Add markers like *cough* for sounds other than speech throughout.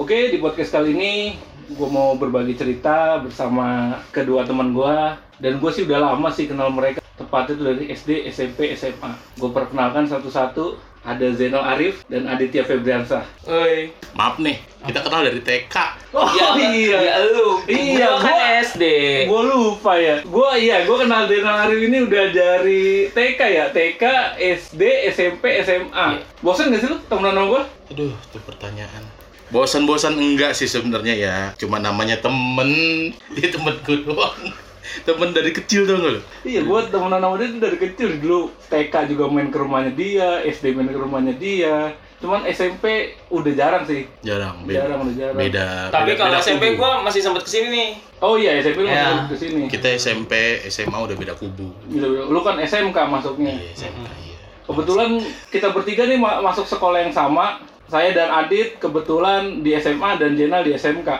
Oke, di podcast kali ini gue mau berbagi cerita bersama kedua teman gue dan gue sih udah lama sih kenal mereka tepatnya itu dari SD, SMP, SMA. Gue perkenalkan satu-satu ada Zainal Arif dan Aditya Febriansah. Oi. Maaf nih, kita kenal dari TK. Oh iya, Ya lu. Iya, Gua kan gua- SD. gue lupa ya. Gue iya, gue kenal Zainal Arif ini udah dari TK ya, TK, SD, SMP, SMA. Iya. Bosan gak sih lu temenan sama gue? Aduh, itu pertanyaan. Bosan-bosan enggak sih sebenarnya ya. Cuma namanya temen. *laughs* Dia temenku doang. Temen dari kecil dong lu. Iya, gue temenan sama dia dari kecil dulu. TK juga main ke rumahnya dia, SD main ke rumahnya dia. Cuman SMP udah jarang sih. Jarang, beda. Jarang, udah jarang. Beda. Tapi beda- kalau beda SMP kubu. gua masih sempat ke sini nih. Oh iya, SMP lu Ya. masuk ke sini. Kita SMP, SMA udah beda kubu. Lu kan SMK masuknya. Iya, SMK iya. Kebetulan kita bertiga nih ma- masuk sekolah yang sama. Saya dan Adit kebetulan di SMA dan Jenal di SMK.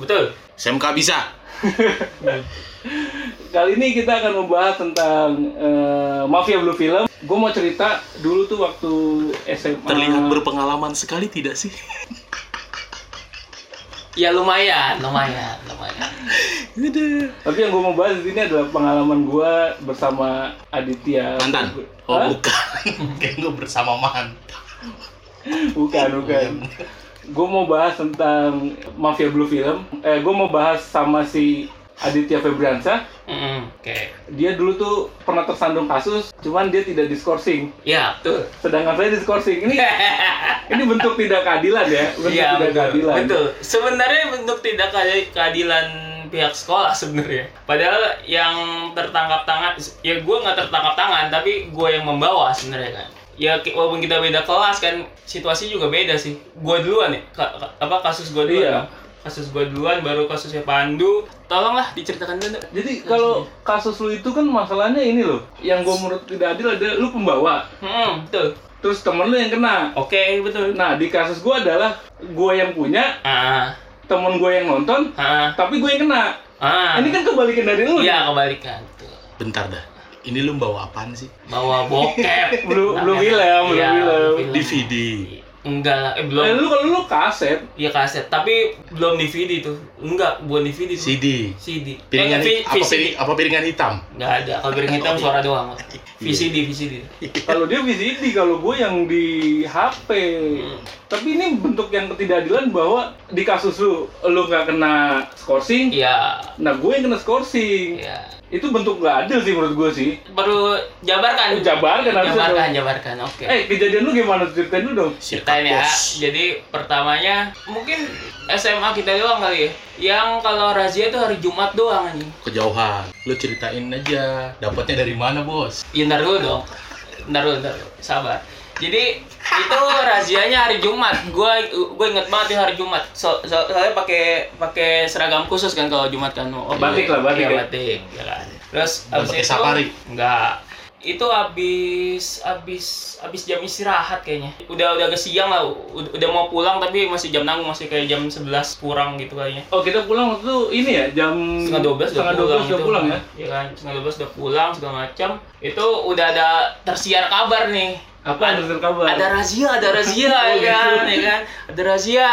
Betul. SMK bisa. *laughs* Kali ini kita akan membahas tentang eh, Mafia Blue Film. Gue mau cerita dulu tuh waktu SMA. Terlihat berpengalaman sekali tidak sih? *laughs* Ya lumayan, lumayan, lumayan. Aduh. Tapi yang gue mau bahas di sini adalah pengalaman gue bersama Aditya. Mantan? Oh, Hah? bukan. *laughs* Kayak gue bersama mantan. Bukan, bukan. Gue mau bahas tentang Mafia Blue Film. Eh, gue mau bahas sama si Aditya Febriansah. Mm-mm. Oke. Dia dulu tuh pernah tersandung kasus, cuman dia tidak diskorsing. Ya, betul. Sedangkan saya diskorsing. Ini *laughs* ini bentuk tidak keadilan ya, bentuk Iya, tidak betul. keadilan. Betul. Sebenarnya bentuk tidak keadi- keadilan pihak sekolah sebenarnya. Padahal yang tertangkap tangan, ya gue nggak tertangkap tangan, tapi gue yang membawa sebenarnya kan. Ya walaupun kita beda kelas kan, situasi juga beda sih. Gue duluan ya, ka- ka- apa kasus gue duluan. Iya. kan? Kasus gue duluan, baru kasusnya Pandu. Tolonglah diceritakan dulu. Jadi kalau kasus lu itu kan masalahnya ini loh, yang gue menurut tidak adil ada lu pembawa, Hmm, betul. terus temen lu yang kena. Oke, betul. Nah di kasus gue adalah gue yang punya, Ah, temen gue yang nonton, ah, tapi gue yang kena. ah. Ini kan kebalikan dari lu. Iya, kebalikan. Betul. Bentar dah. Ini lu bawa apaan sih? Bawa bokep. Belum- Nah, belum film, belum iya, film. DVD. Enggak eh belum. Eh, lu kalau lu kaset, Iya kaset, tapi belum DVD tuh. Enggak, bukan DVD tuh. CD. CD. Piringan eh, V- apa, VCD. piring, apa piringan hitam? Enggak ada. Kalau piring hitam *laughs* suara doang. VCD, VCD. kalau dia VCD, kalau gue yang di HP. Tapi ini bentuk yang ketidakadilan bahwa di kasus lu, lu nggak kena skorsing, Iya. nah gue yang kena skorsing. Iya. Itu bentuk nggak adil sih menurut gue sih. Perlu jabarkan. Jabarkan harusnya Jabarkan, dong. jabarkan. Oke. Eh, kejadian lu gimana? Ceritain dulu dong. Ceritain ya. Jadi pertamanya mungkin SMA kita doang kali ya. Yang kalau razia itu hari Jumat doang anjing. Kejauhan. Lu ceritain aja. Dapatnya dari mana, Bos? Ya ntar dulu dong. Ntar dulu, ntar dulu. Sabar. Jadi itu razianya hari Jumat. Gua gue inget banget hari Jumat. So, so- soalnya pakai pakai seragam khusus kan kalau Jumat kan. Oh, Batik lah, batik Iya, ya. batik, ya kan. Terus abis itu safari? enggak. Itu abis abis abis jam istirahat kayaknya. Udah udah ke siang lah. Udah, mau pulang tapi masih jam nanggung masih kayak jam 11 kurang gitu kayaknya. Oh, kita pulang waktu itu ini ya, jam setengah 12 setengah udah 12 pulang, udah itu. pulang ya. Iya kan, setengah 12 udah pulang segala macam. Itu udah ada tersiar kabar nih. Apa yang terkabar? Ada razia, ada razia *laughs* Oh, ya kan, gitu. ya kan. Ada razia.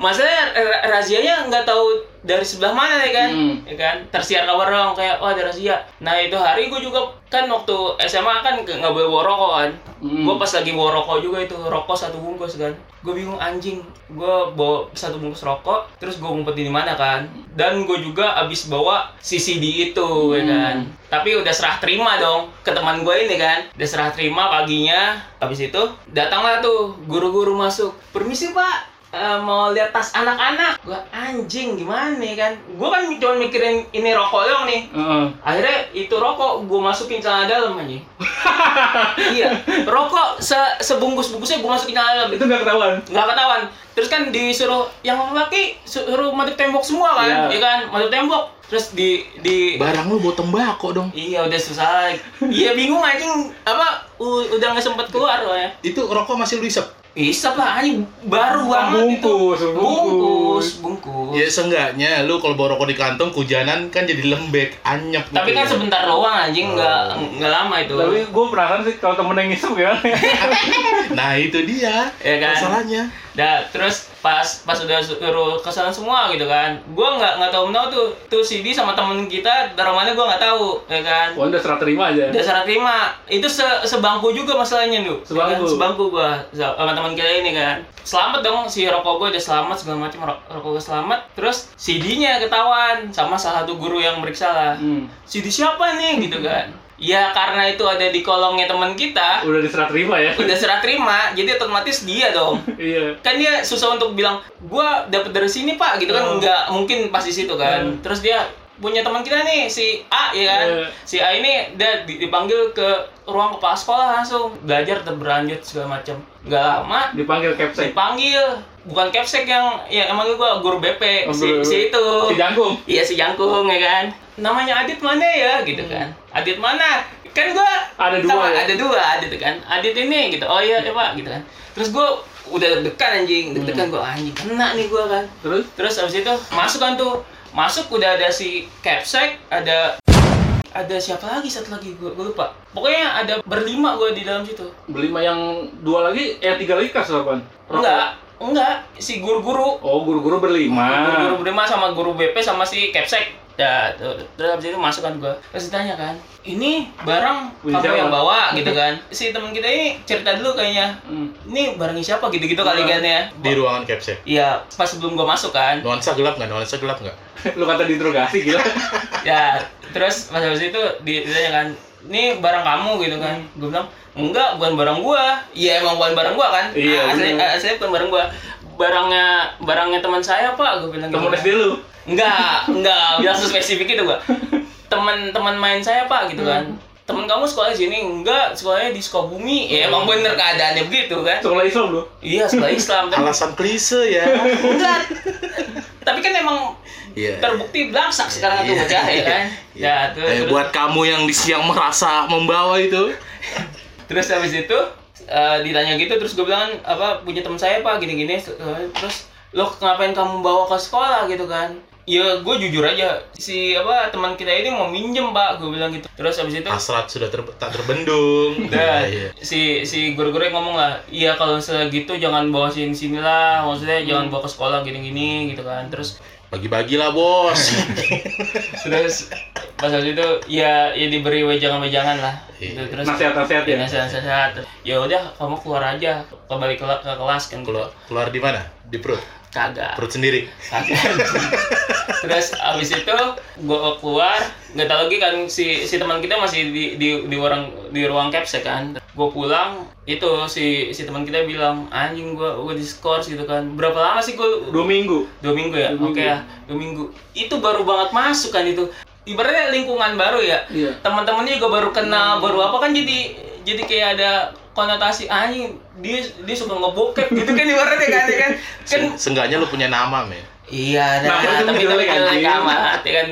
Masalahnya ra- razianya nggak tahu dari sebelah mana ya kan, Hmm. ya kan. Tersiar kabar dong kayak oh ada razia. Nah itu hari gue juga kan waktu SMA kan nggak boleh bawa rokok kan. Hmm. Gue pas lagi bawa rokok juga itu rokok satu bungkus kan. Gue bingung anjing. Gue bawa satu bungkus rokok, terus gue ngumpetin di mana kan. Dan gue juga abis bawa CCD itu ya Hmm. kan. Tapi udah serah terima dong ke teman gue ini kan. Udah serah terima paginya. Habis itu datanglah tuh guru-guru masuk. Permisi pak, Eh, mau lihat tas anak-anak. Gue anjing gimana nih kan. Gue kan cuma mikirin ini rokok doang nih. Heeh. Akhirnya itu rokok gue masukin celana dalam aja. *laughs* iya, rokok se sebungkus bungkusnya gue masukin celana dalam. itu nggak ketahuan. Nggak ketahuan. Terus kan disuruh yang laki suruh madep tembok semua kan, Iya. ya kan, madep tembok. Terus di di Barang lu bawa tembakau dong. Iya udah susah. Iya bingung anjing apa udah nggak sempet keluar loh ya. Itu rokok masih lu isep? Isap lah anjing baru banget itu. Bungkus, bungkus. Bungkus, bungkus. Ya seenggaknya lu kalau bawa rokok di kantong hujanan kan jadi lembek, anyep Tapi gitu kan ya. sebentar doang anjing nggak nggak lama itu. Tapi gue penasaran sih kalau temen yang ngisep gimana ya? *laughs* Nah itu dia Ya kan? masalahnya. Dah, terus pas pas udah suruh ke sana semua gitu kan. Gua nggak nggak tahu menahu tuh tuh CD sama temen kita taruh mana gua nggak tahu, ya kan. Oh, udah serah terima aja. Udah serah terima. Itu se sebangku juga masalahnya. Ya Sebangku. kan? Sebangku gua sama teman kita ini kan. Selamat dong si rokok gua udah selamat segala macam ro- rokok gua selamat. Terus CD-nya ketahuan sama salah satu guru yang meriksa lah. Hmm. CD siapa nih gitu kan. Ya karena itu ada di kolongnya teman kita, Udah diserah terima ya. udah serah terima, jadi otomatis dia dong. *laughs* Iya. Kan dia susah untuk bilang, gua dapet dari sini pak, gitu kan Oh. nggak mungkin pas di situ kan. Hmm. Terus dia punya teman kita nih si A ya kan, Iya. si A ini dia di- dipanggil ke ruang kepala sekolah langsung belajar tetap berlanjut segala macam. Gak lama Dipanggil capsek. dipanggil bukan capsek yang yang emang gua guru BP Oh, si, guru- si itu Si jangkung. Iya si Jangkung ya kan. Namanya Adit mana ya gitu kan. Adit mana? Kan gua Ada dua sama, ya? ada dua Adit kan. Adit ini gitu. Oh iya, ya Pak gitu kan. Terus gua udah deg-degan anjing, deg-degan gua anjing kena nih gua kan. Terus Terus abis itu masuk kan tuh. Masuk udah ada si Capsek, ada ada siapa lagi satu lagi gua, gua lupa. Pokoknya ada berlima gua di dalam situ. berlima yang dua lagi, eh tiga lagi kas apaan? Rokok. Enggak, enggak. Si guru-guru Oh, guru-guru berlima. guru-guru berlima sama guru BP sama si Capsek tuh, terus habis itu masuk kan gua terus ditanya kan ini barang Punya kamu yang bawa gitu *laughs* kan si teman kita ini cerita dulu kayaknya Hmm. ini barangnya siapa gitu-gitu kali kan ya Di ruangan capsek. iya pas sebelum gua masuk kan Nuansa gelap nggak? Nuansa gelap nggak? *laughs* Lu kata diinterogasi gila. *laughs* ya terus pas habis itu di- ditanya kan ini barang kamu gitu kan gue bilang enggak bukan barang gua iya emang bukan barang gua kan Iya, asli, bener. aslinya bukan barang gua barangnya barangnya teman saya pak gue bilang Temen gitu. SD lu. Enggak, *laughs* enggak bilang spesifik itu gua. Teman-teman main saya Pak gitu kan. Temen kamu sekolah di sini enggak, sekolahnya di Sukabumi. Ya emang bener keadaannya begitu kan. Sekolah Islam lu. Iya, sekolah Islam. Tapi, Alasan klise ya. *laughs* enggak. *laughs* Tapi kan emang Iya. terbukti belangsak sekarang tuh Iya, bocah ya kan. iya. Ya, tuh, Eh, terus, buat kamu yang di siang merasa membawa itu. terus habis itu eh, ditanya gitu terus gue bilang apa punya teman saya Pak gini-gini terus lo ngapain kamu bawa ke sekolah gitu kan ya gue jujur aja si apa teman kita ini mau minjem pak gue bilang gitu terus habis itu Hasrat sudah ter- tak terbendung. Udah, *laughs* Iya, iya. si si guru-guru ngomong lah, iya kalau misalnya gitu jangan bawa sini sini lah, maksudnya jangan bawa ke sekolah gini-gini gitu kan. Terus Bagi-bagi lah bos. *laughs* terus pas habis itu ya ya diberi wejangan-wejangan lah. Gitu. Iya. Terus Nasihat-nasihat ya. ya nasihat-nasihat. Ya udah kamu keluar aja, kembali ke, ke kelas kan. keluar keluar di mana? Di perut. Kagak. Perut sendiri. Kagak. Terus abis itu gua keluar, nggak tahu lagi kan si si teman kita masih di di di ruang di ruang caps ya kan. Gue pulang itu si si teman kita bilang anjing gua gua diskors gitu kan. Berapa lama sih gua Dua minggu. dua minggu ya? Oke minggu. ya, dua minggu. Itu baru banget masuk kan itu. Ibaratnya lingkungan baru ya. Iya. Teman-temannya juga baru kenal, baru apa kan jadi jadi kayak ada konotasi anjing dia dia suka ngebokep gitu kan ibaratnya kan ya kan kan Se- Seenggaknya lu punya nama, men. Iya, Nah, nah, tapi tapi anjing. amat ya kan.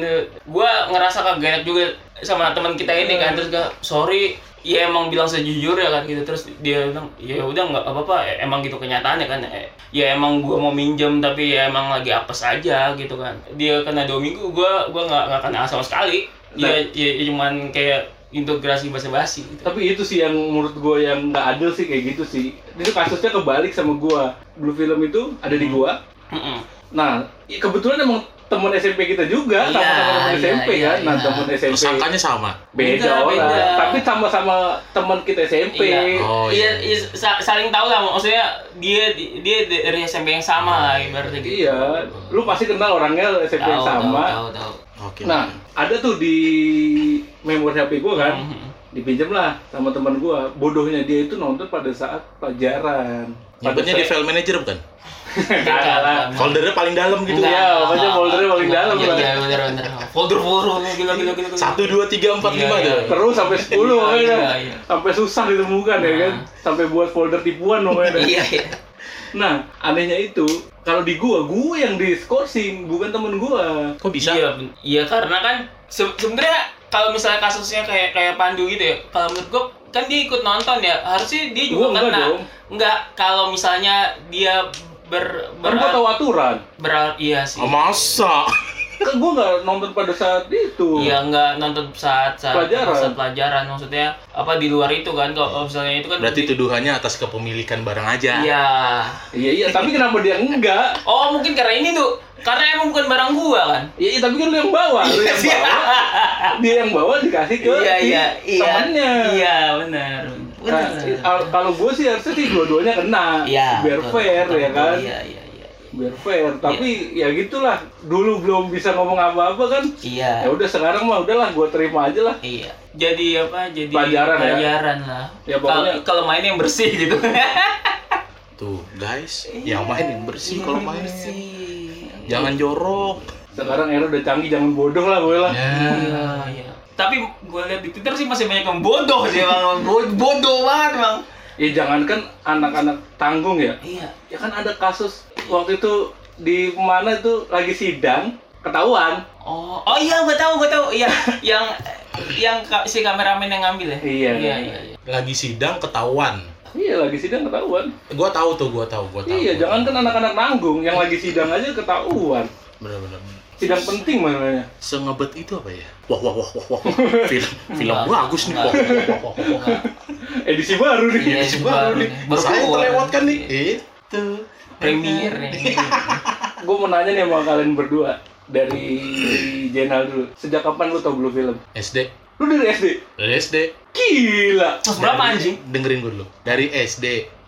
Gua ngerasa kagak juga sama teman kita ini kan terus gak sorry ya emang bilang sejujur ya kan gitu terus dia bilang ya udah nggak apa-apa eh, emang gitu kenyataannya kan Eh, ya emang gua mau minjem tapi ya emang lagi apes aja gitu kan dia kena dua minggu gua gua nggak nggak kena sama sekali Nah. ya, ya cuman kayak integrasi basa-basi gitu. Tapi itu sih yang menurut gue yang nggak adil sih kayak gitu sih. Itu kasusnya kebalik sama gua. Blue film itu ada di gua. Mm-mm. Nah, i- kebetulan emang temen SMP kita juga, Iya, sama-sama temen iya, SMP iya, kan. Nah, iya. temen SMP Tersangkanya sama. beda Beda, orang, beda. tapi sama-sama teman kita SMP. Iya. Oh, iya, iya. iya, sa- saling tahu lah maksudnya dia dia dari SMP yang sama lah ibaratnya gitu. Iya, lu pasti kenal orangnya SMP yang Tahu, sama. Tahu, tahu, tahu. Oke. Nah, ada tuh di memori HP gua kan, Mhm. dipinjam lah sama teman gua. Bodohnya dia itu nonton pada saat pelajaran. Nyebutnya di file manager bukan? Kagak *laughs* lah. Foldernya paling dalam gitu. Enggak, Iya, pokoknya foldernya paling dalam Iya, lah. iya. Folder, folder, gila, gila, gila. Satu, dua, tiga, empat, Iya, lima iya. tuh. Terus sampai 10 Iya, pokoknya. iya, iya. Sampai susah ditemukan ya kan. Nah. Sampai buat folder tipuan pokoknya. *laughs* Iya, iya. Nah, anehnya itu kalau di gua, gua yang diskorsing, bukan temen gua. Kok bisa? Iya, iya karena kan se- sebenarnya kalau misalnya kasusnya kayak kayak Pandu gitu ya, kalau menurut gua kan dia ikut nonton ya, harusnya dia juga Gua enggak kena. dong. Enggak, kalau misalnya dia ber Kan gua tahu aturan. beral iya sih. Oh, masa? Kan gue nggak nonton pada saat itu. Iya nggak nonton saat saat Pelajaran. saat pelajaran maksudnya apa di luar itu kan kalau misalnya itu kan Berarti di- tuduhannya atas kepemilikan barang aja. Iya. Iya iya, tapi kenapa dia enggak? Oh mungkin karena ini tuh karena emang bukan barang gua kan. Iya, iya, tapi kan lu yang bawa, lu yang bawa. dia yang bawa dikasih ke Iya iya iya. temennya. Iya benar. Nah, kalau gue sih harusnya sih dua-duanya kena, Iya. biar betul, fair betul, ya kan, Iya iya iya. Biar fair. Tapi ya gitulah, dulu belum bisa ngomong apa-apa kan. Iya. Ya udah sekarang mah udahlah, gue terima aja lah. Iya. Jadi apa? Jadi Pelajaran ya? pelajaran lah. Ya, pokoknya- Kalau main yang bersih gitu. *laughs* Tuh, guys, yang main yang bersih kalau main. bersih. Jangan jorok. Sekarang era udah canggih, jangan bodoh lah gue lah. Ya. Iya, iya. Tapi gue lihat di Twitter sih masih banyak yang bodoh sih, Bang. *laughs* Bo- Bodoh banget, Bang. Ya jangankan anak-anak tanggung ya, Iya. ya kan ada kasus waktu itu di mana itu lagi sidang ketahuan. Oh, oh iya, gue tahu, gue tahu. Iya, *laughs* yang yang si kameramen yang ngambil ya. Iya. Iya, iya. iya. Lagi sidang ketahuan. Iya lagi sidang ketahuan. Gua tahu tuh, gua tahu, gua tahu. Iya, jangankan anak-anak nanggung, yang lagi sidang aja ketahuan. Bener-bener. Sidang penting makanya. Sengebet itu apa ya? Wah, wah, wah, wah, wah. Film, film Enggak, bagus nih. Wah, enggak. wah, wah, wah, wah, wah. Edisi baru nih. Iya, Edisi baru baru nih. Baru Saya terlewatkan nih. Itu. Premier ya. *laughs* Gue mau nanya nih sama kalian berdua dari Jenal dulu. Sejak kapan lu tau Blue Film? SD. Lu dari SD? Dari SD. Gila. Terus berapa Dari- anjing? Dengerin gue dulu. Dari SD.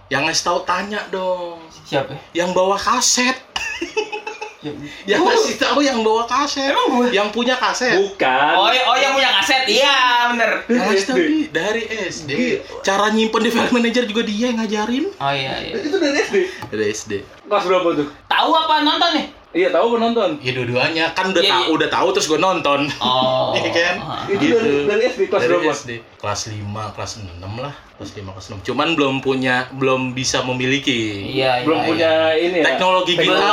Yang ngasih tahu tanya dong. Siapa? Yang bawa kaset. *laughs* *laughs* Yang ngasih tahu yang bawa kaset. Emang gue? Yang punya kaset. Bukan. Oh, iya, oh yang punya kaset. Iya, bener. Yang Dari ngasih tahu dari SD. Cara nyimpen di file manager juga dia yang ngajarin. Oh iya, iya. Itu dari SD. Dari SD. Kelas berapa tuh? Tahu apa nonton nih? Iya tahu penonton. Ya dua-duanya kan udah Iya, tahu, iya. udah tahu terus gue nonton. Oh. *laughs* Iya kan? Itu dari, dari SD kelas berapa? SD. Kelas 5, kelas 6 lah. Kelas 5, kelas 6. Cuman belum punya, belum bisa memiliki. Iya, iya. Belum iya. punya ini ya. Teknologi kita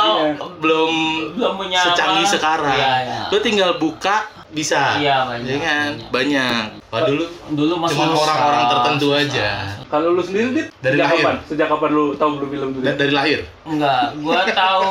belum belum punya secanggih apa? sekarang. Iya, iya. Lu tinggal buka bisa. Iya, banyak, Iya kan? banyak. Wah, dulu Dulu masih susah, orang-orang tertentu susah. aja. Kalau lu sendiri dit, Dari sejak lahir. kapan? Sejak kapan lu tahu Blue Film Dit? dari lahir. Enggak, gua tahu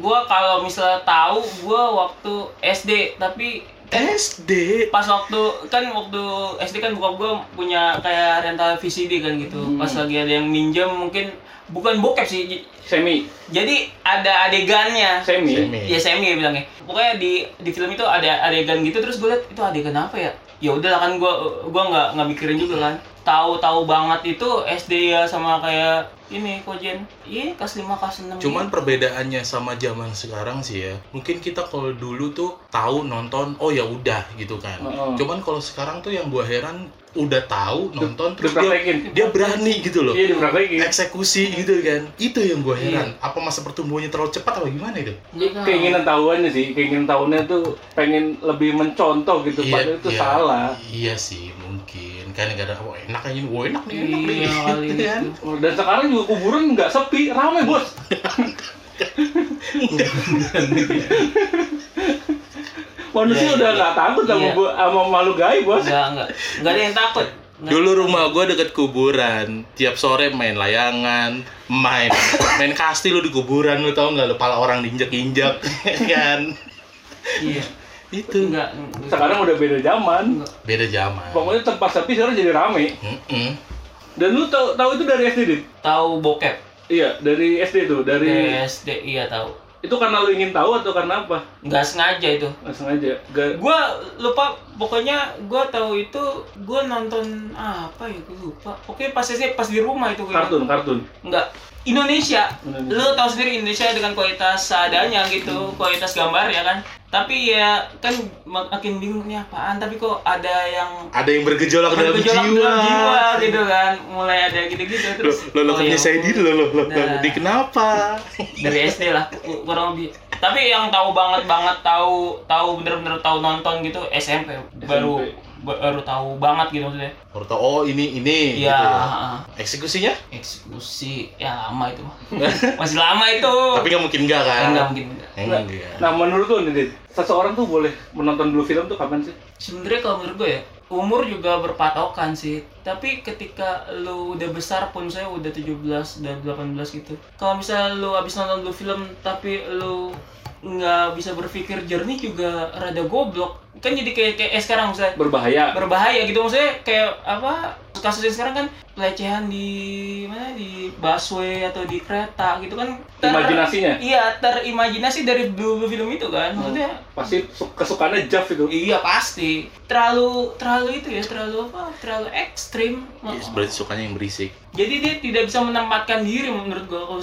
gua kalau misalnya tahu gua waktu SD, tapi SD. pas waktu kan waktu SD kan bokap gua punya kayak rental VCD kan gitu. Hmm. Pas lagi ada yang minjem mungkin bukan bokep sih. Semi. Jadi ada adegannya. Semi. Semi. Iya semi ya bilangnya. Pokoknya di di film itu ada adegan gitu terus gue liat itu adegan apa ya? Ya udahlah kan gue gua nggak nggak mikirin juga kan. Tahu-tahu banget itu SD ya sama kayak ini kojen. Iya kelas 5 kelas 6. Cuman perbedaannya sama zaman sekarang sih ya. Mungkin kita kalau dulu tuh tahu nonton, oh ya udah gitu kan. Cuman kalau sekarang tuh yang gua heran udah tahu nonton terus dia, dia berani gitu loh. Iya. Eksekusi gitu kan. Itu yang gua heran. Iya. Apa masa pertumbuhannya terlalu cepat atau gimana itu? Keinginan tahuannya sih, keinginan tahuannya tuh pengen lebih mencontoh gitu, padahal itu iya. salah. Iya sih, mungkin. Kan nggak ada, oh enak aja ini, wah enak nih, enak nih. Iya kali *laughs* Gitu kan. itu. Dan sekarang juga kuburan nggak sepi, ramai bos. *laughs* Manusia Iya, iya, udah iya. nggak takut sama Iya. gua sama makhluk gaib bos. Enggak enggak. Enggak ada yang takut. Nggak- Dulu rumah gua deket kuburan. Tiap sore main layangan, main *laughs* main kasti lu di kuburan lu tau nggak lu pala orang diinjek-injek kan. Iya. Itu Enggak. Sekarang udah beda zaman. beda zaman. Pokoknya tempat sepi sekarang jadi rame. Mm-mm. Dan lu tahu tahu itu dari SD dit? tahu bokep. Iya, dari SD tuh, dari SD iya tahu. itu karena lu ingin tahu atau karena apa? Nggak sengaja itu. Nggak sengaja. Gak, Gua lupa pokoknya gua tahu itu gua nonton apa ya gua lupa. Oke pas SD pas di rumah itu gua kartun, kartun. Enggak. Indonesia. Indonesia. Lu tahu sendiri Indonesia dengan kualitas seadanya gitu, kualitas gambar ya kan. Tapi ya kan makin bingung nih apaan, tapi kok ada yang Ada yang bergejolak dalam bergejolak jiwa. dalam jiwa *laughs* gitu kan. Mulai ada gitu-gitu terus. lo, lo oh, kan ya ampun. diri lo, lo, lo, lo, Nah. di kenapa? *laughs* dari SD lah ku- kurang lebih tapi yang tahu banget banget tahu tahu bener-bener tahu nonton gitu SMP baru baru tahu banget gitu maksudnya Baru tau, oh ini, ini. Iya, gitu ya. Eksekusinya? eksekusi ya lama itu mah. *laughs* masih lama itu Tapi nggak mungkin enggak kan? enggak mungkin enggak. Nah, Enggak. nah menurut lu nih, seseorang tuh boleh menonton dulu film tuh kapan sih? sebenarnya kalau menurut gue ya umur juga berpatokan sih tapi ketika lu udah besar pun saya udah 17 dan 18 gitu kalau misalnya lu abis nonton dulu film tapi lu nggak bisa berpikir jernih juga rada goblok kan jadi kayak kayak eh, sekarang misalnya Berbahaya. berbahaya gitu maksudnya kayak apa kasusnya sekarang kan pelecehan di mana di busway atau di kereta gitu kan Imajinasinya? iya terimajinasi dari dulu film itu kan maksudnya Pasti su- kesukaannya Jav itu. iya pasti terlalu terlalu itu ya terlalu apa terlalu ekstrim Ya, berarti sukanya yang berisik. jadi dia tidak bisa menempatkan diri menurut gua kalau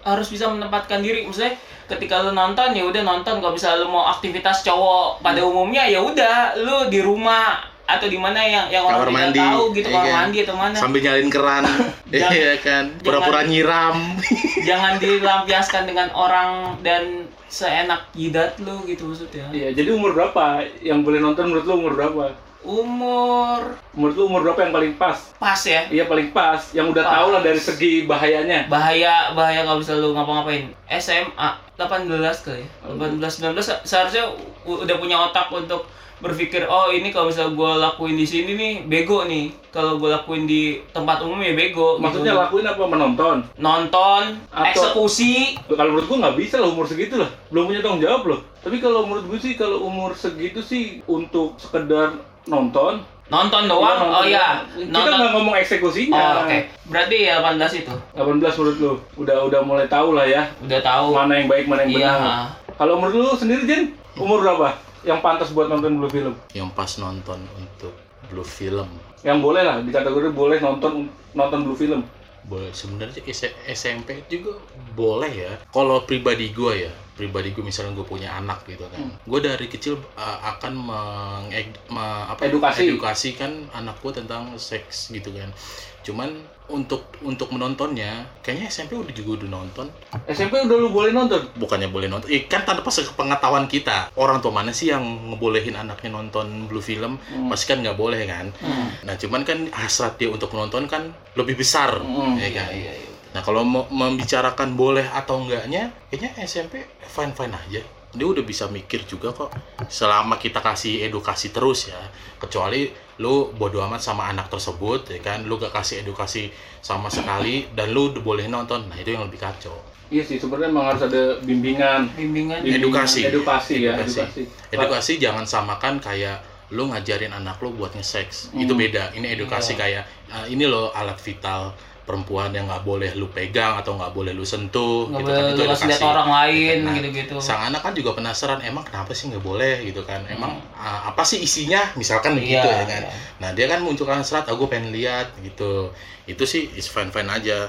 harus bisa menempatkan diri maksudnya ketika lu nonton ya udah nonton kalau bisa lu mau aktivitas cowok pada umumnya ya udah lu di rumah atau di mana yang yang Kamar orang mandi, tahu gitu iya kamar kan? mandi atau mana Sambil nyalin keran. *laughs* *laughs* Jangan- Iya kan. Pura-pura jangan- nyiram. *laughs* jangan dilampiaskan dengan orang dan seenak jidat lu gitu maksudnya Iya, jadi umur berapa yang boleh nonton menurut lu umur berapa? Umur Menurut lu umur berapa yang paling pas? pas ya Iya paling pas, yang udah Pas. tahu lah dari segi bahayanya. bahaya bahaya kalau bisa lu ngapa-ngapain SMA 18 kali ya 18 19 se- seharusnya udah punya otak untuk berpikir oh ini kalau misalnya gue lakuin di sini nih bego nih kalau gue lakuin di tempat umum ya bego Maksudnya gitu. lakuin apa menonton? nonton Atau- eksekusi Kalau menurut gua nggak bisa lah umur segitu lah, belum punya tanggung jawab loh. Tapi kalau menurut gua sih kalau umur segitu sih untuk sekedar nonton. nonton Iya, doang nonton oh ya doang. Kita nonton nggak ngomong eksekusinya. oh oke berarti ya 18 itu 18 menurut lu, udah udah mulai tahu lah ya udah tahu mana yang baik mana yang iya benar. Kalau menurut lu sendiri Jen, umur berapa yang pantas buat nonton blue film? Yang pas nonton untuk blue film. Yang boleh lah di kategori boleh nonton nonton blue film. Boleh sebenarnya SMP juga boleh ya. Kalau pribadi gue ya, pribadi gue misalnya gue punya anak gitu kan, gue dari kecil uh, akan meng me- apa, Edukasi. edukasikan anak gue tentang seks gitu kan. Cuman untuk untuk menontonnya, kayaknya SMP udah juga udah nonton. SMP udah lu boleh nonton. Bukannya boleh nonton, eh, kan tanpa pengetahuan kita. Orang tua mana sih yang ngebolehin anaknya nonton blue film? Hmm. Pasti kan nggak boleh kan. Hmm. Nah cuman kan hasrat dia untuk menonton kan lebih besar, Hmm, ya kan. iya, iya. Nah kalau mau membicarakan boleh atau enggaknya, kayaknya SMP fine fine aja. Dia udah bisa mikir juga kok. Selama kita kasih edukasi terus ya, kecuali lu bodo amat sama anak tersebut, ya kan. Lu gak kasih edukasi sama sekali dan lu udah boleh nonton. Nah itu yang lebih kacau. Iya sih, sebenarnya emang harus ada bimbingan. bimbingan Bimbingan, Edukasi. Edukasi ya, Edukasi. edukasi. Edukasi jangan samakan kayak lu ngajarin anak lu buat nge-sex. Itu Hmm. beda. Ini edukasi kayak ah, ini loh alat vital perempuan yang nggak boleh lu pegang atau nggak boleh lu sentuh nggak gitu boleh kan itu lu kasih lihat orang lain Nah, gitu-gitu. sang anak kan juga penasaran emang kenapa sih nggak boleh? Gitu kan. Emang ah, apa sih isinya? Misalkan Hmm. Begitu ya kan. iya. nah dia kan munculkan serat aku pengen lihat gitu. Itu sih is fine fine aja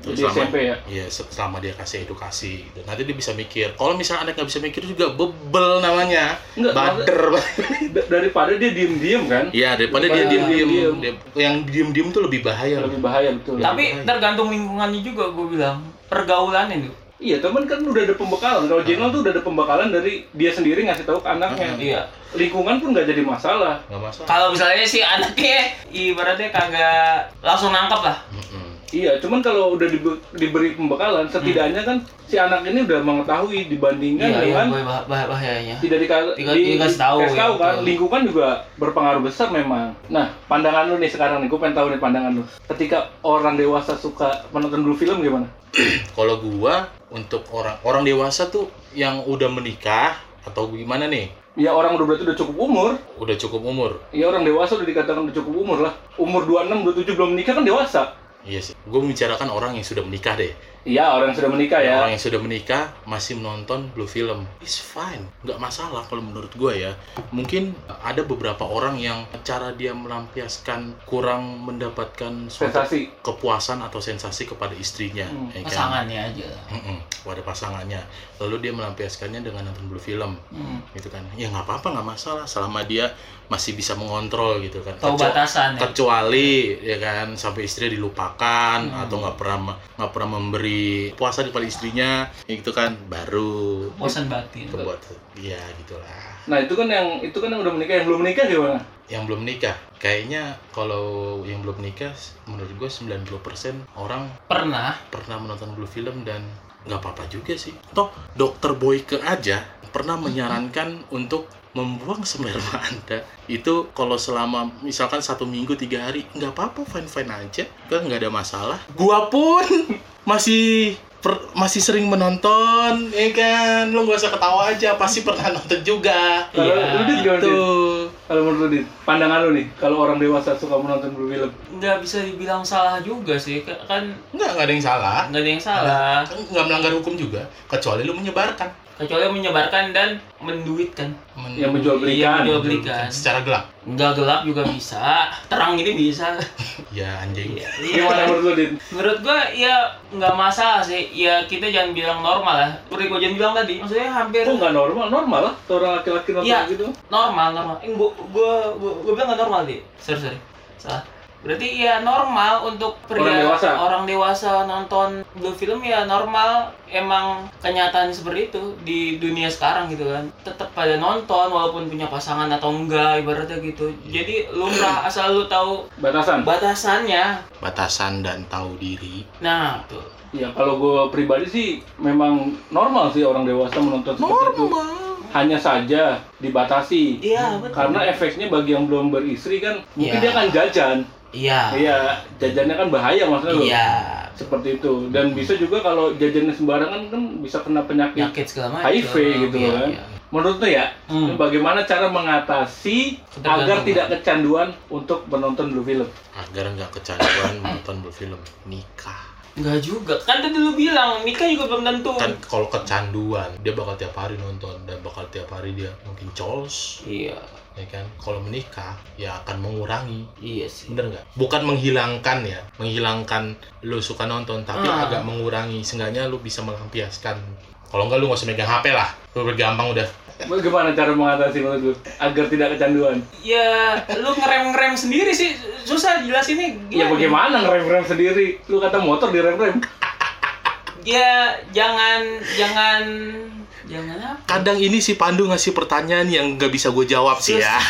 Gitu, Di SMP ya? Iya, se- selama dia kasih edukasi gitu. Nanti dia bisa mikir. Kalau misalnya anak nggak bisa mikir juga bebel namanya. Enggak, Bader. *laughs* Da- Daripada dia diem-diem kan, Iya, daripada dia Daripada diem-diem. diem-diem. Dia- Yang diem-diem tuh lebih bahaya. lebih bahaya betul. tapi bahaya. tergantung lingkungannya juga gue bilang pergaulannya tuh Iya, teman kan udah ada pembekalan. Kalau Jenol tuh udah ada pembekalan dari dia sendiri ngasih tahu ke anaknya. iya Lingkungan pun nggak jadi masalah. Nggak masalah. kalau misalnya si anaknya ibaratnya kagak langsung nangkap lah Mm-mm. Iya, cuman kalau udah dibe- diberi pembekalan, setidaknya kan si anak ini udah mengetahui dibandingkan iya iya dengan gue bah- bah- bahayanya. tidak dika- Dika- dikasih tahu, dikasih ya, tahu kan? betul. lingkungan juga berpengaruh besar memang. Nah pandangan lu nih sekarang nih gue pengen tahu nih pandangan lu. Ketika orang dewasa suka menonton dulu film gimana? *clears throat* Kalau gua untuk orang orang dewasa tuh yang udah menikah atau gimana nih? ya orang udah berarti udah cukup umur. Udah cukup umur. ya orang dewasa udah dikatakan udah cukup umur lah. Umur 26 27 belum menikah kan dewasa Iya sih. Gue membicarakan orang yang sudah menikah deh. Iya orang yang sudah menikah ya Orang yang sudah menikah masih menonton blue film. It's fine, nggak masalah kalau menurut gue ya. Mungkin ada beberapa orang yang cara dia melampiaskan kurang mendapatkan suatu sensasi kepuasan atau sensasi kepada istrinya, Hmm, ya kan? pasangannya aja Mm-mm, kepada pasangannya. Lalu dia melampiaskannya dengan nonton blue film, Hmm. gitu kan? Ya nggak apa-apa, nggak masalah, selama dia masih bisa mengontrol gitu kan. tahu Kecu- batasan ya kecuali ya kan sampai istri dilupakan Hmm. atau nggak pernah nggak pernah memberi puasa kepada istrinya, ya gitu kan, baru. Bosan batin. Kebuat, ya gitulah. nah itu kan yang itu kan yang udah menikah yang belum menikah gimana? Yang belum nikah, kayaknya kalau yang belum nikah, menurut gue 90% orang pernah. pernah menonton blue film dan nggak apa-apa juga sih. Toh dokter Boyke aja pernah menyarankan untuk membuang sperma anda itu kalau selama misalkan satu minggu tiga hari nggak apa-apa fine fine aja kan nggak ada masalah gua pun masih per- masih sering menonton, ya kan? Lu gak usah ketawa aja, pasti pernah nonton juga. Kalau Iya, lu Dit, gimana, Dit? Itu. Kalau menurut lu Dit, pandangan lu nih, kalau orang dewasa suka menonton film, nggak bisa dibilang salah juga sih Ka- kan Enggak, enggak ada yang salah. nggak ada yang salah Enggak melanggar hukum juga, kecuali lu menyebarkan. Kecuali menyebarkan dan menduitkan Men- yang menjual belikan. Iya, menjual belikan secara gelap. nggak gelap juga bisa terang ini bisa *laughs* Ya anjing. Iya. Gimana menurut lu menurut gua ya nggak masalah sih ya kita jangan bilang normal lah seperti gua jangan bilang tadi maksudnya hampir Kok nggak normal? Normal lah, orang laki-laki nonton Iya. gitu. normal normal eh, gua, gua, gua, gua bilang nggak normal deh sorry sorry salah berarti ya normal untuk pria Orang dewasa. orang dewasa nonton blue film ya normal emang kenyataan seperti itu di dunia sekarang gitu kan tetap pada nonton walaupun punya pasangan atau enggak ibaratnya gitu jadi lumrah *clears throat* asal lu tahu Batasan. batasannya Batasan dan tahu diri. nah tuh Ya kalau gue pribadi sih memang normal sih orang dewasa menonton seperti itu. Hanya saja dibatasi. iya betul Karena efeknya bagi yang belum beristri kan, mungkin Iya. dia akan jajan. Iya Iya, jajannya kan bahaya maksudnya loh. iya Seperti itu. Dan bisa juga kalau jajannya sembarangan kan bisa kena penyakit. penyakit segala macam HIV gitu Iya, kan. iya. Menurut lu ya, Hmm. bagaimana cara mengatasi agar tidak kecanduan untuk menonton blue film? Agar nggak kecanduan menonton film nikah. Enggak juga. Kan tadi lu bilang nikah juga belum tentu. Kan kalau kecanduan, dia bakal tiap hari nonton dan bakal tiap hari dia mungkin cols, Iya. ya kan? Kalau menikah, ya akan mengurangi. Iya sih. Bener nggak? Bukan menghilangkan ya, menghilangkan lu suka nonton, tapi Ah. agak mengurangi. Seenggaknya lu bisa melampiaskan. Kalau nggak lu nggak usah megang HP lah, lu gampang udah. Bagaimana cara mengatasi menurut lu agar tidak kecanduan? Ya, lu ngerem-ngerem sendiri sih susah jelasinnya. Ya bagaimana ngerem-rem sendiri? Lu kata motor direm-rem. Ya jangan jangan jangan apa? Kadang ini si Pandu ngasih pertanyaan yang nggak bisa gue jawab sih ya.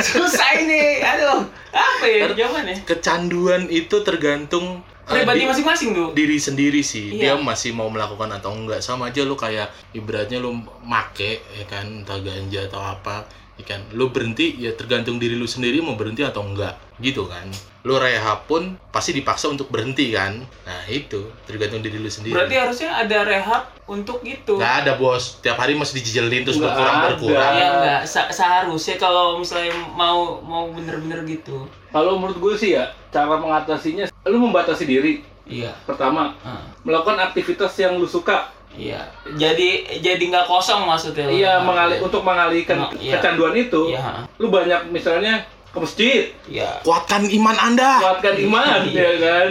Susah ini. Aduh. Apa ya jawabannya? Kecanduan itu tergantung eh, Pribadi di- masing-masing tuh. diri sendiri sih dia Iya. masih mau melakukan atau enggak sama aja lu kayak ibaratnya lu make ya kan entah ganja atau apa ya kan lu berhenti ya tergantung diri lu sendiri mau berhenti atau enggak gitu kan lu rehab pun pasti dipaksa untuk berhenti kan nah itu tergantung diri lu sendiri Berarti harusnya ada rehab untuk itu. nggak ada bos tiap hari masih dijejelin terus Nggak berkurang ada. berkurang Ya enggak, Se- seharusnya kalau misalnya mau mau bener-bener gitu. Kalau menurut gue sih ya, cara mengatasinya, lu membatasi diri. Iya. Pertama, Ah. melakukan aktivitas yang lu suka. Iya. Jadi jadi nggak kosong maksudnya. lu. Iya, mengalih untuk mengalihkan Iya. kecanduan itu. Iya. Lu banyak misalnya ke masjid, Iya. kuatkan iman anda kuatkan iman, Iya. ya kan?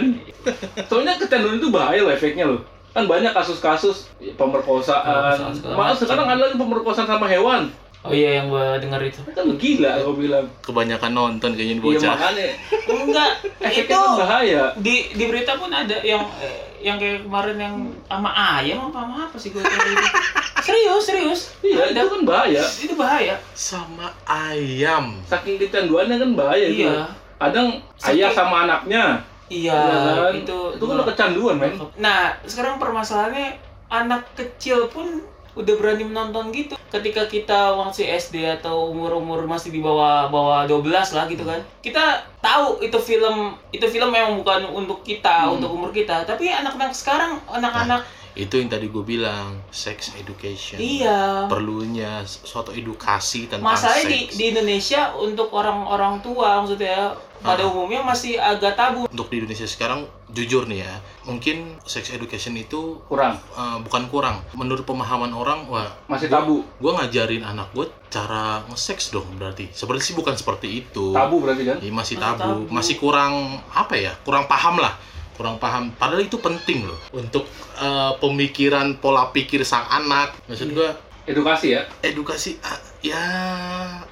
Soalnya kecanduan itu bahaya loh efeknya loh. Kan banyak kasus-kasus pemerkosaan. Pemerkosaan Malah macam. sekarang ada lagi pemerkosaan sama hewan. Oh iya yang gua denger itu. Kan lu gila gue bilang. kebanyakan nonton kayaknya Iya bocah makanya Enggak, efeknya itu kan bahaya. di di berita pun ada yang eh, yang kayak kemarin yang sama ayam apa sama apa sih gua tahu itu. Serius, serius. Iya, ada. itu kan bahaya. Itu bahaya. sama ayam Saking kecanduannya kan bahaya itu. Iya. Kadang Saking- ayah sama anaknya. Iya, ya kan? itu itu kan udah kecanduan, men. Nah, sekarang permasalahannya anak kecil pun udah berani menonton gitu. Ketika kita masih SD atau umur-umur masih di bawah bawah 12 lah gitu kan. Kita tahu itu film itu film memang bukan untuk kita, Hmm. untuk umur kita, tapi anak-anak sekarang anak-anak itu yang tadi gue bilang sex education iya. perlunya suatu edukasi tentang Masalahnya di, seks di Indonesia untuk orang-orang tua maksudnya pada Ah. umumnya masih agak tabu. untuk di Indonesia sekarang jujur nih ya mungkin sex education itu Kurang, uh, bukan kurang menurut pemahaman orang wah masih tabu. gue ngajarin anak gue cara nge-sex dong berarti seperti sih bukan seperti itu Tabu berarti kan? Iya, masih Masih tabu. tabu. masih kurang apa ya kurang paham lah kurang paham padahal itu penting loh untuk uh, pemikiran pola pikir sang anak maksud Iya. gue Edukasi ya. edukasi ah, ya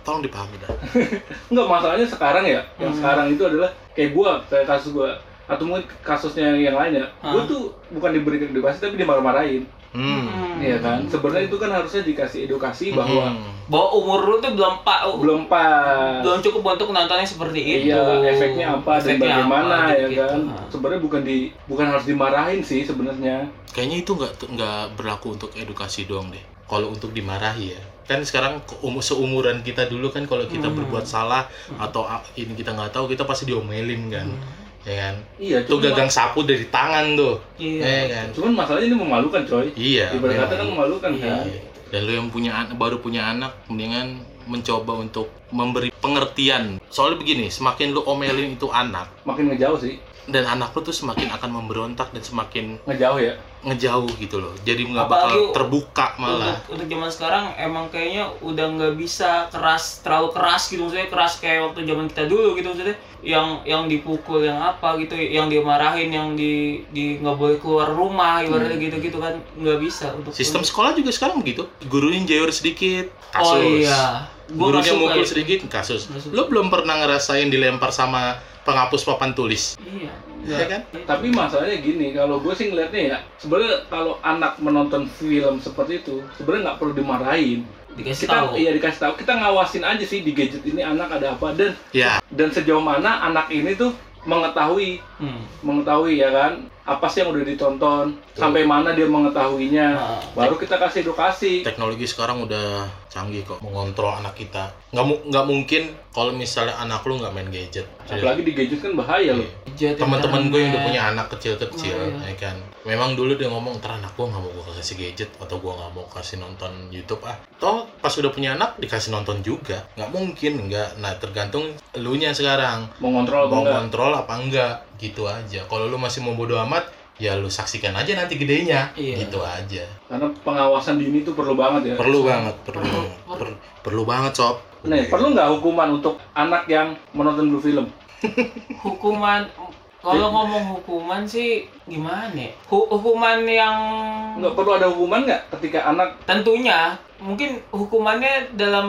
tolong dipahami dah *laughs* Enggak masalahnya sekarang ya. Yang Hmm. sekarang itu adalah kayak gua, kayak kasus gua atau mungkin kasusnya yang lainnya. Gua Ah. tuh bukan diberikan edukasi tapi dimarah-marahin. Hmm. Iya kan? Sebenarnya itu kan harusnya dikasih edukasi bahwa Hmm. Bahwa umur lu tuh belum pak belum pas. belum cukup untuk nontonnya seperti itu. Iya, efeknya apa dan Efeknya bagaimana apa, ya gitu-gitu. kan? Nah. Sebenarnya bukan di bukan harus dimarahin sih sebenarnya. kayaknya itu nggak nggak berlaku untuk edukasi doang deh kalau untuk dimarahi ya kan sekarang ke- umur seumuran kita dulu kan kalau kita Hmm. berbuat salah atau ini kita nggak tahu kita pasti diomelin kan Hmm. Ya kan Iya, tuh gagang sapu dari tangan tuh Iya. ya kan Cuman masalahnya ini memalukan, coy. iya Ibarat kata kan memalukan Iya. kan. dan lu yang punya anak baru punya anak mendingan mencoba untuk memberi pengertian soalnya begini semakin lu omelin itu anak Makin ngejauh sih. Dan anak lu tuh semakin akan memberontak dan semakin Ngejauh ya. ngejauh gitu loh. Jadi nggak bakal terbuka malah. Untuk, untuk zaman sekarang emang kayaknya udah nggak bisa keras terlalu keras gitu maksudnya. Keras kayak waktu zaman kita dulu gitu maksudnya. Yang yang dipukul yang apa gitu yang dimarahin yang di di nggak boleh keluar rumah ibaratnya gitu gitu kan nggak bisa untuk sistem sekolah juga sekarang begitu. Gurunya jayur sedikit oh kasus. iya. Gua gurunya mukul itu. sedikit kasus. Lu belum pernah ngerasain dilempar sama penghapus papan tulis. Iya. Ya kan? Tapi masalahnya gini, kalau gue sih ngeliatnya ya, sebenarnya kalau anak menonton film seperti itu, sebenarnya nggak perlu dimarahin. dikasih Kita tahu. iya dikasih tahu, kita ngawasin aja sih di gadget ini anak ada apa. Dan ya dan sejauh mana anak ini tuh mengetahui. Hmm. mengetahui ya kan apa sih yang udah ditonton sampai mana dia mengetahuinya. Nah, baru kita kasih edukasi. Teknologi sekarang udah canggih kok mengontrol anak kita. Nggak mu- nggak mungkin kalau misalnya anak lu nggak main gadget. Apalagi di gadget kan bahaya loh. Gadget, teman-teman gue yang udah punya anak kecil-kecil Oh, iya. ya kan. Memang dulu dia ngomong ntar anak gue nggak mau gue kasih gadget atau gue nggak mau kasih nonton YouTube. Ah toh pas udah punya anak dikasih nonton juga. Nggak mungkin nggak. Nah tergantung elunya sekarang. Mengontrol mau enggak? kontrol apa enggak gitu aja. Kalau lu masih mau bodo amat ya lu saksikan aja nanti gedenya. Iya. gitu aja. Karena pengawasan dini itu perlu banget ya. Perlu banget perlu Perlu. banget Per- perlu banget sob. Nih perlu nggak hukuman untuk anak yang menonton dulu film? Hukuman kalau ngomong hukuman sih gimana ya? Hu- hukuman yang nggak perlu ada hukuman nggak ketika anak? Tentunya. Mungkin hukumannya dalam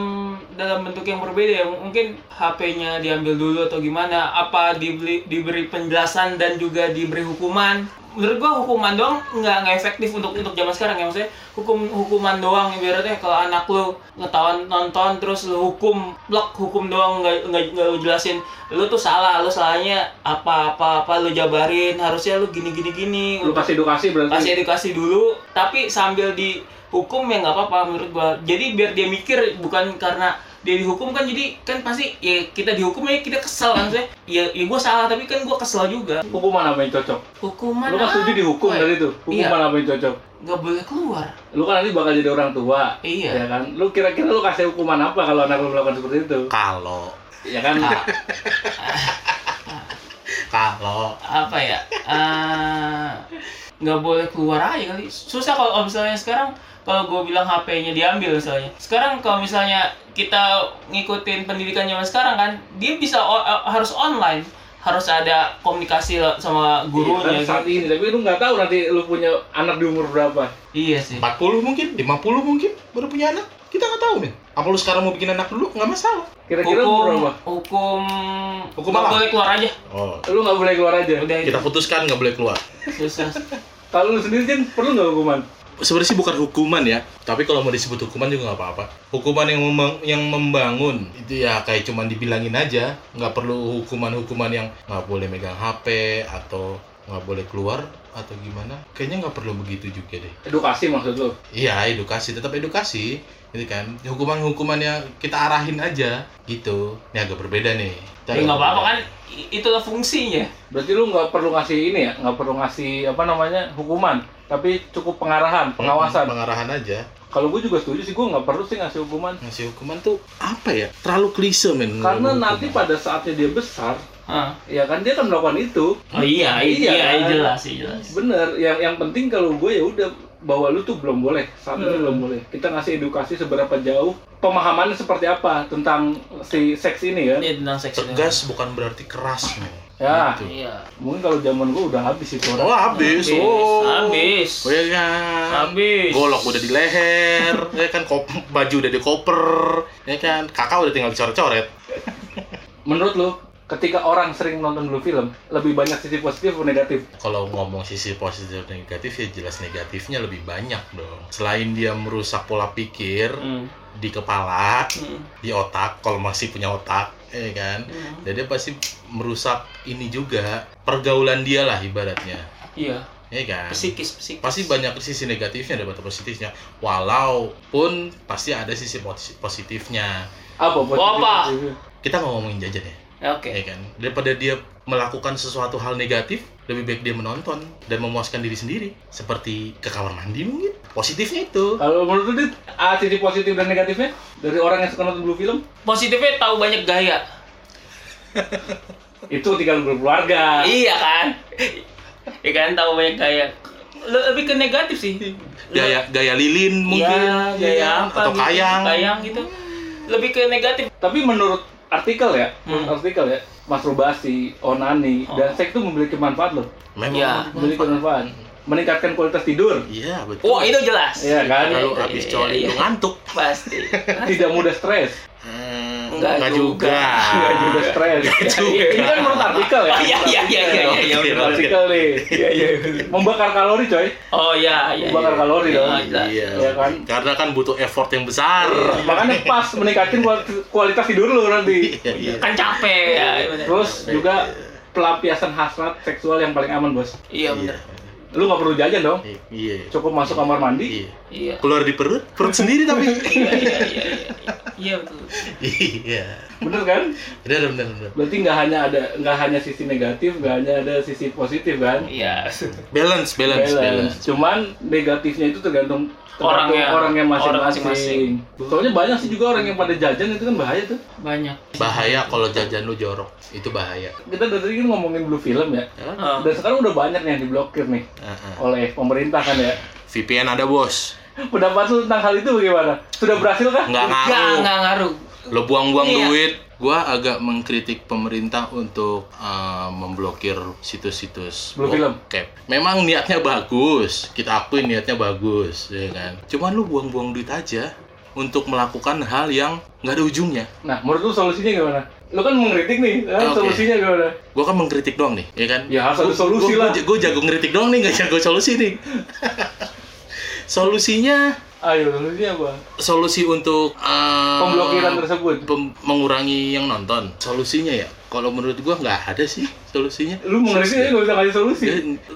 dalam bentuk yang berbeda ya. Mungkin HP-nya diambil dulu atau gimana? Apa diberi diberi penjelasan dan juga diberi hukuman menurut gua hukuman doang nggak nggak efektif untuk untuk zaman sekarang ya maksudnya hukum hukuman doang ibaratnya. Kalau anak lu ngetahuan nonton terus lu hukum blok hukum doang nggak nggak nggak lu jelasin lu tuh salah lu salahnya apa apa apa lu jabarin harusnya lu gini gini gini. Lu kasih edukasi berarti. Kasih edukasi dulu tapi sambil dihukum ya nggak apa-apa menurut gua. Jadi biar dia mikir bukan karena dia dihukum kan jadi kan pasti ya kita dihukum ya kita kesel kan saya ya, ya gua salah tapi kan gua kesel juga. Hukuman apa yang cocok? Hukuman lu kan setuju dihukum dari itu hukuman apa yang cocok? Nggak boleh keluar. Lu kan nanti bakal jadi orang tua. Iya. ya kan? Lu kira-kira lu kasih hukuman apa kalau anak lu melakukan seperti itu? Kalau. Ya kan? Kalau. *laughs* Apa ya? Ah, nggak boleh keluar aja kali. Susah kalau kalau misalnya sekarang kalau gue bilang HP-nya diambil misalnya. Sekarang kalau misalnya kita ngikutin pendidikan zaman sekarang kan dia bisa o- harus online. Harus ada komunikasi sama Iya, gurunya kan saat gitu. ini tapi lu nggak tahu nanti lu punya anak di umur berapa. Iya sih. 40 mungkin 50 mungkin baru punya anak. Kita nggak tahu men apa lu sekarang mau bikin anak dulu nggak masalah. Kira-kira umur hukum berapa? hukum Hukum nggak apa? boleh keluar aja. Oh. Lu nggak boleh keluar aja? Udah itu. Kita putuskan nggak boleh keluar. Susah. Kalau lu sendiri kan perlu nggak hukuman sebenarnya sih bukan hukuman ya. Tapi kalau mau disebut hukuman juga nggak apa-apa. Hukuman yang membang- yang membangun. Itu ya kayak cuman dibilangin aja. Nggak perlu hukuman-hukuman yang nggak boleh megang HP atau nggak boleh keluar atau gimana. Kayaknya nggak perlu begitu juga deh. Edukasi maksud lu? Iya edukasi. Tetap edukasi. Gitu kan. Hukuman-hukuman yang kita arahin aja. Gitu. Ini agak berbeda nih. Ya nggak apa-apa kan. Itulah fungsinya. Berarti lu nggak perlu ngasih ini ya? Nggak perlu ngasih apa namanya hukuman tapi cukup pengarahan pengawasan. Pengarahan aja. Kalau gue juga setuju sih gue nggak perlu sih ngasih hukuman. Ngasih hukuman tuh apa ya? Terlalu klise men karena nanti hukuman. pada saatnya dia besar Hah. ya kan dia akan melakukan itu. Oh iya Iya, iya, kan? jelas iya, jelas. Bener yang yang penting kalau gue ya udah bahwa lu tuh belum boleh saat ini Hmm. belum boleh. Kita ngasih edukasi seberapa jauh pemahamannya seperti apa tentang si seks ini kan ini tentang seks tegas bukan berarti keras men Ya. Gitu. iya mungkin kalau zaman gue udah habis itu oh orang habis Habis, oh habis. oh ya kan habis golok udah di leher *laughs* ya kan kop, baju udah di koper ya kan kakak udah tinggal dicoret-coret *laughs* menurut lu ketika orang sering nonton dulu film lebih banyak sisi positif atau negatif kalau ngomong sisi positif dan negatif ya jelas negatifnya lebih banyak dong selain dia merusak pola pikir Hmm. di kepala Hmm. di otak kalau masih punya otak ya kan? Hmm. dan dia pasti merusak ini juga pergaulan dia lah ibaratnya. Iya. Ya kan? Psikis psikis. Pasti banyak sisi negatifnya daripada positifnya. Walaupun pasti ada sisi posi- positifnya. Apa positif Apa? kita nggak ngomongin jajan ya? Ya, Oke. ya kan? Daripada dia melakukan sesuatu hal negatif lebih baik dia menonton dan memuaskan diri sendiri seperti ke kamar mandi mungkin positifnya itu Kalau menurut lu Dit, ah, sisi positif dan negatifnya dari orang yang suka nonton blue film Positifnya tahu banyak gaya. *laughs* itu tinggal berkeluarga. Iya kan? Iya kan tahu banyak gaya. Le- Lebih ke negatif sih. gaya gaya lilin mungkin Iya, gaya ya kan? apa atau gitu, kayang Kayang gitu. Lebih ke negatif. Tapi menurut artikel ya, menurut Hmm. artikel ya, masturbasi, onani, Oh. dan seks itu memiliki manfaat loh. memang Iya. Memiliki manfaat. Meningkatkan kualitas tidur, iya betul Oh, itu jelas. Iya kan? kalau Iya, habis iya, coli iya. lu ngantuk Pasti. tidak mudah stres, Hmm, Enggak enggak juga. juga tidak mudah stres. Ini kan menurut artikel ya. Oh, iya, iya, iya, iya, iya, iya, betul. oke. Artikel nih. Iya, iya. Membakar kalori coy. Oh iya, iya. Membakar iya. kalori dong. Iya, jelas. iya Iya kan? karena kan butuh effort yang besar Makanya pas meningkatkan kual- kualitas tidur lu nanti. iya iya Kan capek ya. Terus juga pelampiasan hasrat seksual yang paling aman bos. Iya benar. Lu nggak perlu jajan dong. iya Cukup masuk kamar mandi. iya Iya. keluar di perut perut sendiri tapi Iya, iya, iya, iya. Iya betul. iya Bener kan? benar benar benar Berarti nggak hanya ada nggak hanya sisi negatif, nggak hanya ada sisi positif kan? Iya. balance balance balance Cuman negatifnya itu tergantung tergantung Orangnya. orangnya Orang masing-masing. Soalnya banyak sih juga orang yang pada jajan itu kan bahaya tuh. Banyak. bahaya kalau jajan lu jorok itu bahaya Kita dari tadi kan ngomongin blue film ya. Oh. Dan sekarang udah banyak nih yang diblokir nih Heeh. oleh pemerintah kan ya. VPN ada bos Pendapat lu tentang hal itu bagaimana? Sudah berhasil kah? nggak Enggak, ngaruh enggak ngaruh. lo buang-buang Iya. duit gua agak mengkritik pemerintah untuk uh, memblokir situs-situs bokep. Memang niatnya bagus, kita akui niatnya bagus, ya kan. Cuman lu buang-buang duit aja untuk melakukan hal yang nggak ada ujungnya. Nah, menurut lu solusinya gimana? Lu kan mengkritik nih, nah, Oke. solusinya gimana? Gua kan mengkritik doang nih, ya kan? Ya, harus ada solusi gua- lah. Gua, gua jago ngeritik doang nih, nggak jago solusi nih. *laughs* Solusinya, Ayo, solusinya apa? solusi untuk uh, Pemblokiran tersebut. pem- mengurangi yang nonton. Solusinya ya, kalau menurut gua nggak ada sih solusinya. Lu mengkritik aja nggak bisa ngasih solusi.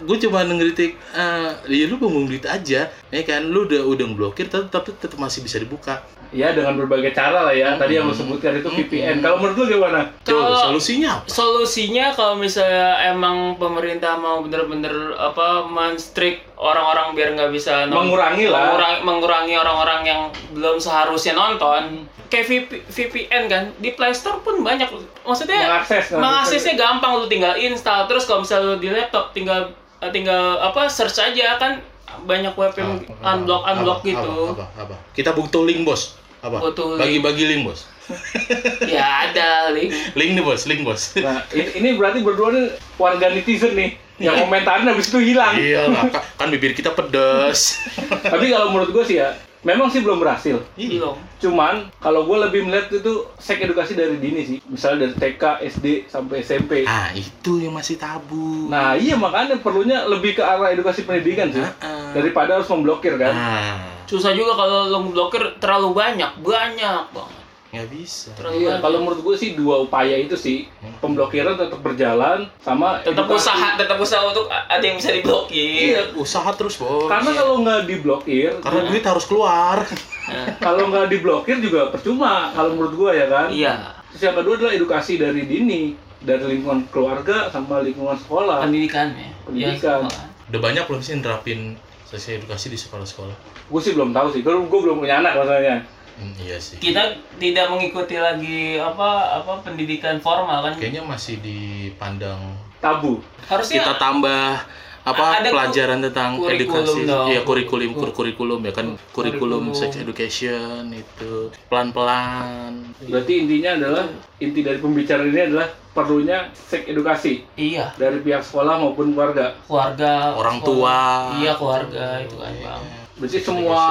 gue cuma ngeritik eh ya lu buang duit aja ya kan lu udah udah ngeblokir tapi tetap masih bisa dibuka Ya dengan berbagai cara lah ya. Tadi yang lu sebutkan itu VPN. Kalau menurut lu gimana? Tuh, Kalau- solusinya apa? Solusinya kalau misalnya emang pemerintah mau bener-bener apa menstrik orang-orang biar nggak bisa non- Mengurangi lah. mengurangi, mengurangi orang-orang yang belum seharusnya nonton kayak VP- VPN kan di Play Store pun banyak maksudnya Mengakses, mengaksesnya gampang lu tinggal install. Terus kalau misalnya lu di laptop tinggal tinggal apa search aja kan banyak web yang Ah, unblock apa, unblock apa, gitu. Apa, apa, kita butuh link bos. Apa? Butuh bagi-bagi link bos. *laughs* Ya ada link. Link nih bos link bos. Nah, ini, ini berarti berdua nih warga netizen nih. Yang komentarin habis itu hilang. iya lah kan, kan bibir kita pedes. Tapi kalau menurut gue sih ya, memang sih belum berhasil. belum Cuman kalau gue lebih melihat itu seks edukasi dari dini sih. Misalnya dari TK, SD sampai SMP. ah itu yang masih tabu Nah iya makanya perlunya lebih ke arah edukasi pendidikan sih. Ah. Daripada harus memblokir kan. ah susah juga kalau lo blokir terlalu banyak banyak banget nggak bisa terlalu Iya, kalau menurut gue sih dua upaya itu sih. Pemblokiran tetap berjalan sama tetap edukasi. usaha tetap usaha untuk a- ada yang bisa diblokir Iya, usaha terus bos karena kalau nggak diblokir, karena duit harus keluar *laughs* kalau nggak diblokir juga percuma kalau menurut gue ya kan. iya Terus yang kedua adalah edukasi dari dini, dari lingkungan keluarga sama lingkungan sekolah. Pendidikan. Ya, sekolah. udah banyak belum sih nerapin sesi edukasi di sekolah-sekolah Gue sih belum tahu sih, gue gue belum punya anak masalahnya. Hmm, iya sih. kita tidak mengikuti lagi apa apa pendidikan formal kan Kayaknya masih dipandang Tabu. harusnya kita tambah apa Ada pelajaran tentang kurikulum edukasi dong. ya kurikulum kur- kurikulum ya kan Kurikulum. kurikulum sex education itu pelan-pelan Berarti intinya adalah inti dari pembicaraan ini adalah perlunya seks edukasi iya dari pihak sekolah maupun keluarga. keluarga Orang sekolah. tua. iya keluarga itu kan bang Berarti semua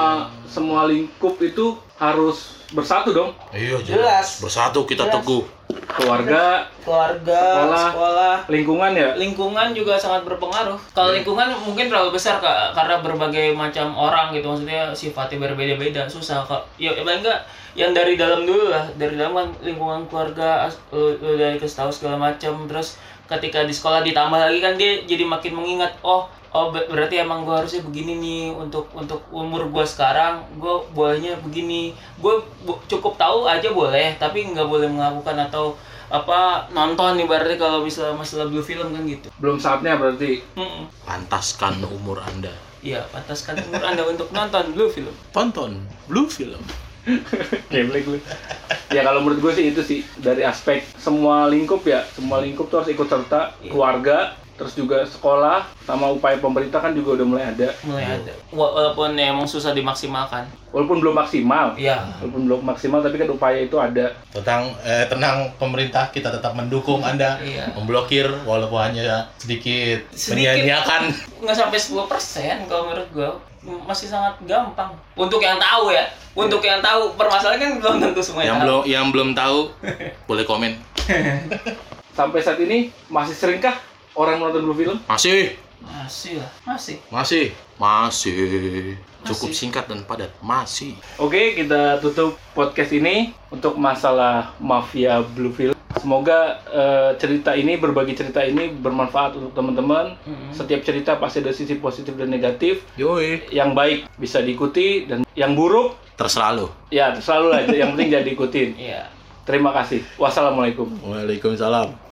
semua lingkup itu harus bersatu dong. iya Jelas. bersatu kita Jelas. teguh Keluarga, keluarga Sekolah. sekolah lingkungan ya. lingkungan juga sangat berpengaruh. Kalau lingkungan mungkin terlalu besar kak, karena berbagai macam orang gitu, maksudnya sifatnya berbeda-beda, susah kak. Ya ya paling enggak yang dari dalam dulu lah, dari dalam kan lingkungan keluarga, dari kasih tahu segala macam, terus ketika di sekolah ditambah lagi kan dia jadi makin mengingat, oh oh ber- berarti emang gue harusnya begini nih untuk untuk umur gue sekarang gue bolehnya begini gue bu- cukup tahu aja boleh tapi nggak boleh melakukan atau apa nonton nih berarti kalau misalnya masalah blue film kan gitu Belum saatnya berarti. Mm-mm. Pantaskan umur Anda. Iya, pantaskan umur anda untuk nonton blue film. Tonton Blue Film. *laughs* Geblek lu. ya kalau menurut gue sih itu sih dari aspek semua lingkup ya, semua lingkup tuh harus ikut serta Iya. keluarga, terus juga sekolah sama upaya pemerintah kan juga udah mulai ada. Mulai ada. Wa- Walaupun ya emang susah dimaksimalkan. Walaupun belum maksimal. Iya. Walaupun belum maksimal tapi kan upaya itu ada. Tentang eh, tenang pemerintah kita tetap mendukung Anda Iya. memblokir walaupun hanya sedikit, Sedikit. menyia-nyiakan. Nggak sampai 10% kalau menurut gua masih sangat gampang. Untuk yang tahu ya. Untuk yang tahu permasalahan kan belum tentu semua yang tahu. belum yang belum tahu boleh komen. *laughs* Sampai saat ini masih seringkah orang menonton blue film? Masih, Masih lah, masih. masih, masih. Cukup Masih. singkat dan padat. Masih. Oke, kita tutup podcast ini untuk masalah mafia blue film. Semoga eh, cerita ini, berbagi cerita ini bermanfaat untuk teman-teman. Mm-mm. Setiap cerita pasti ada sisi positif dan negatif. Yoi. Yang baik bisa diikuti dan yang buruk Terserah lo. ya selalu lah. Yang penting jangan diikutin. *laughs* Iya. Terima kasih. Wassalamualaikum. Waalaikumsalam.